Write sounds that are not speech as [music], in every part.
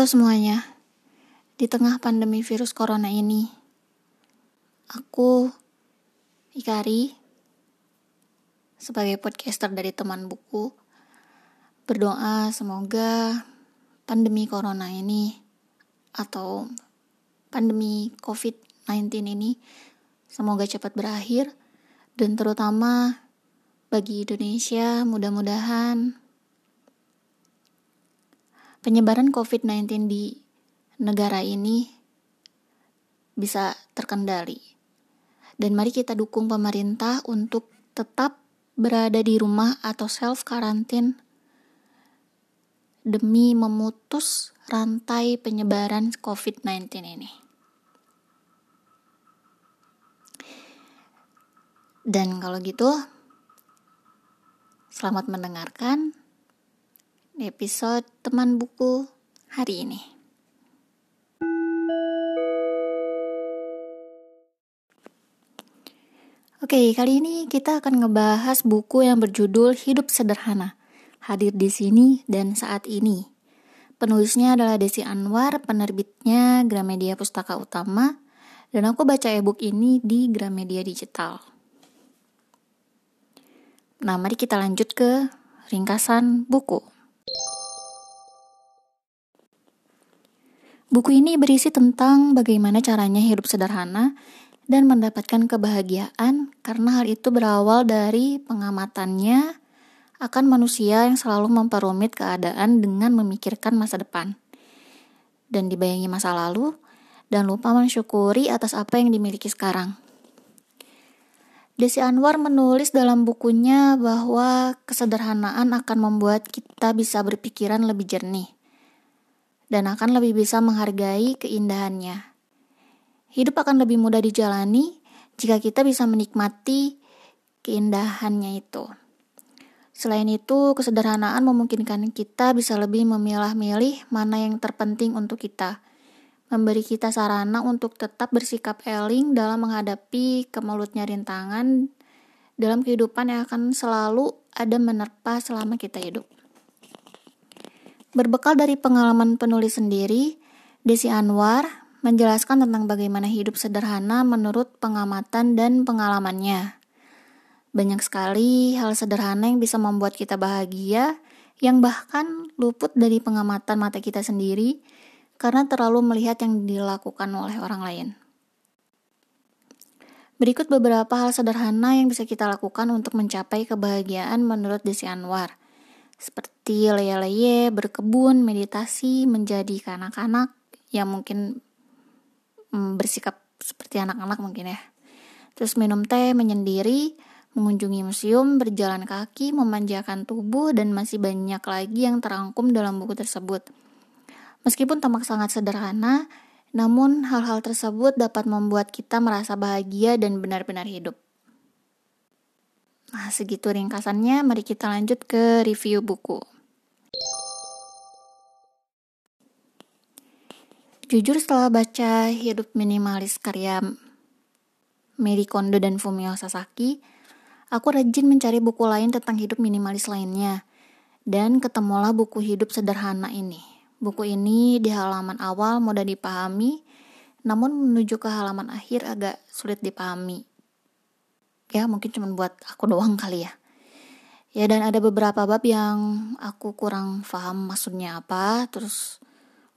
Halo semuanya. Di tengah pandemi virus corona ini, aku Ikari sebagai podcaster dari teman buku berdoa semoga pandemi corona ini atau pandemi COVID-19 ini semoga cepat berakhir dan terutama bagi Indonesia mudah-mudahan penyebaran COVID-19 di negara ini bisa terkendali. Dan mari kita dukung pemerintah untuk tetap berada di rumah atau self karantin demi memutus rantai penyebaran COVID-19 ini. Dan kalau gitu, selamat mendengarkan di episode teman buku hari ini. Oke, kali ini kita akan ngebahas buku yang berjudul Hidup Sederhana. Hadir di sini dan saat ini. Penulisnya adalah Desi Anwar, penerbitnya Gramedia Pustaka Utama, dan aku baca e-book ini di Gramedia Digital. Nah, mari kita lanjut ke ringkasan buku. Buku ini berisi tentang bagaimana caranya hidup sederhana dan mendapatkan kebahagiaan karena hal itu berawal dari pengamatannya akan manusia yang selalu memperumit keadaan dengan memikirkan masa depan dan dibayangi masa lalu dan lupa mensyukuri atas apa yang dimiliki sekarang. Desi Anwar menulis dalam bukunya bahwa kesederhanaan akan membuat kita bisa berpikiran lebih jernih dan akan lebih bisa menghargai keindahannya. Hidup akan lebih mudah dijalani jika kita bisa menikmati keindahannya itu. Selain itu, kesederhanaan memungkinkan kita bisa lebih memilah-milih mana yang terpenting untuk kita, memberi kita sarana untuk tetap bersikap eling dalam menghadapi kemelutnya rintangan dalam kehidupan yang akan selalu ada menerpa selama kita hidup. Berbekal dari pengalaman penulis sendiri, Desi Anwar menjelaskan tentang bagaimana hidup sederhana menurut pengamatan dan pengalamannya. Banyak sekali hal sederhana yang bisa membuat kita bahagia, yang bahkan luput dari pengamatan mata kita sendiri karena terlalu melihat yang dilakukan oleh orang lain. Berikut beberapa hal sederhana yang bisa kita lakukan untuk mencapai kebahagiaan menurut Desi Anwar seperti leye-leye, berkebun, meditasi, menjadi anak-anak yang mungkin mm, bersikap seperti anak-anak mungkin ya. Terus minum teh, menyendiri, mengunjungi museum, berjalan kaki, memanjakan tubuh, dan masih banyak lagi yang terangkum dalam buku tersebut. Meskipun tampak sangat sederhana, namun hal-hal tersebut dapat membuat kita merasa bahagia dan benar-benar hidup. Nah, segitu ringkasannya. Mari kita lanjut ke review buku. Jujur setelah baca Hidup Minimalis karya Mary Kondo dan Fumio Sasaki, aku rajin mencari buku lain tentang hidup minimalis lainnya. Dan ketemulah buku Hidup Sederhana ini. Buku ini di halaman awal mudah dipahami, namun menuju ke halaman akhir agak sulit dipahami ya mungkin cuma buat aku doang kali ya. Ya dan ada beberapa bab yang aku kurang paham maksudnya apa. Terus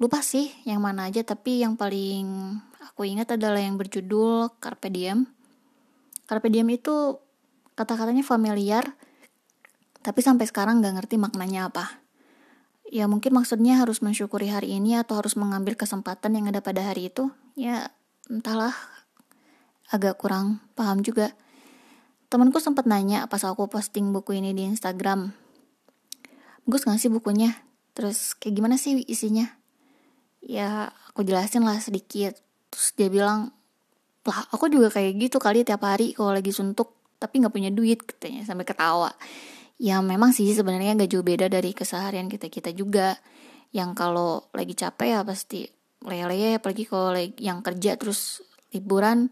lupa sih yang mana aja tapi yang paling aku ingat adalah yang berjudul Carpe Diem. Carpe Diem itu kata-katanya familiar tapi sampai sekarang gak ngerti maknanya apa. Ya mungkin maksudnya harus mensyukuri hari ini atau harus mengambil kesempatan yang ada pada hari itu. Ya entahlah. Agak kurang paham juga Temanku sempat nanya pas aku posting buku ini di Instagram. Bagus gak sih bukunya? Terus kayak gimana sih isinya? Ya aku jelasin lah sedikit. Terus dia bilang, lah aku juga kayak gitu kali tiap hari kalau lagi suntuk tapi gak punya duit katanya sampai ketawa. Ya memang sih sebenarnya gak jauh beda dari keseharian kita kita juga. Yang kalau lagi capek ya pasti lele apalagi kalau yang kerja terus liburan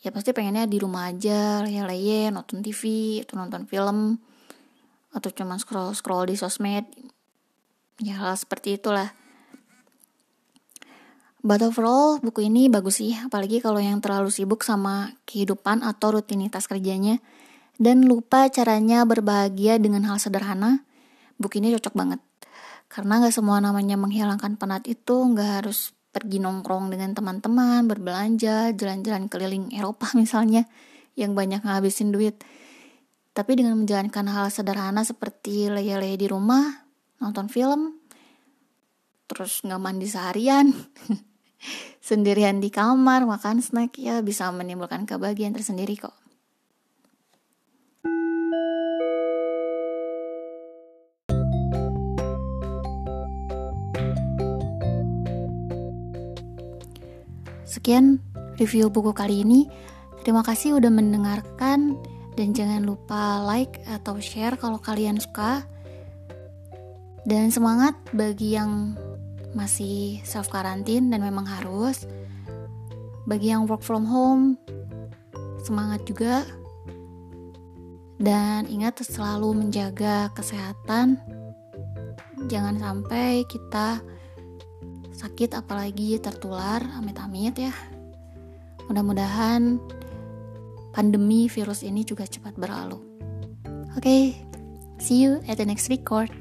ya pasti pengennya di rumah aja leye-leye nonton TV atau nonton film atau cuma scroll scroll di sosmed. Ya hal seperti itulah. But overall, buku ini bagus sih, apalagi kalau yang terlalu sibuk sama kehidupan atau rutinitas kerjanya, dan lupa caranya berbahagia dengan hal sederhana, buku ini cocok banget. Karena gak semua namanya menghilangkan penat itu gak harus pergi nongkrong dengan teman-teman, berbelanja, jalan-jalan keliling Eropa [laughs] misalnya, yang banyak ngabisin duit. Tapi dengan menjalankan hal sederhana seperti leye-leye di rumah, nonton film, terus gak mandi seharian, [laughs] sendirian di kamar makan snack ya bisa menimbulkan kebahagiaan tersendiri kok. Sekian review buku kali ini. Terima kasih udah mendengarkan dan jangan lupa like atau share kalau kalian suka. Dan semangat bagi yang masih self karantin dan memang harus. Bagi yang work from home, semangat juga. Dan ingat selalu menjaga kesehatan. Jangan sampai kita sakit apalagi tertular, amit-amit ya. Mudah-mudahan pandemi virus ini juga cepat berlalu. Oke, okay, see you at the next record.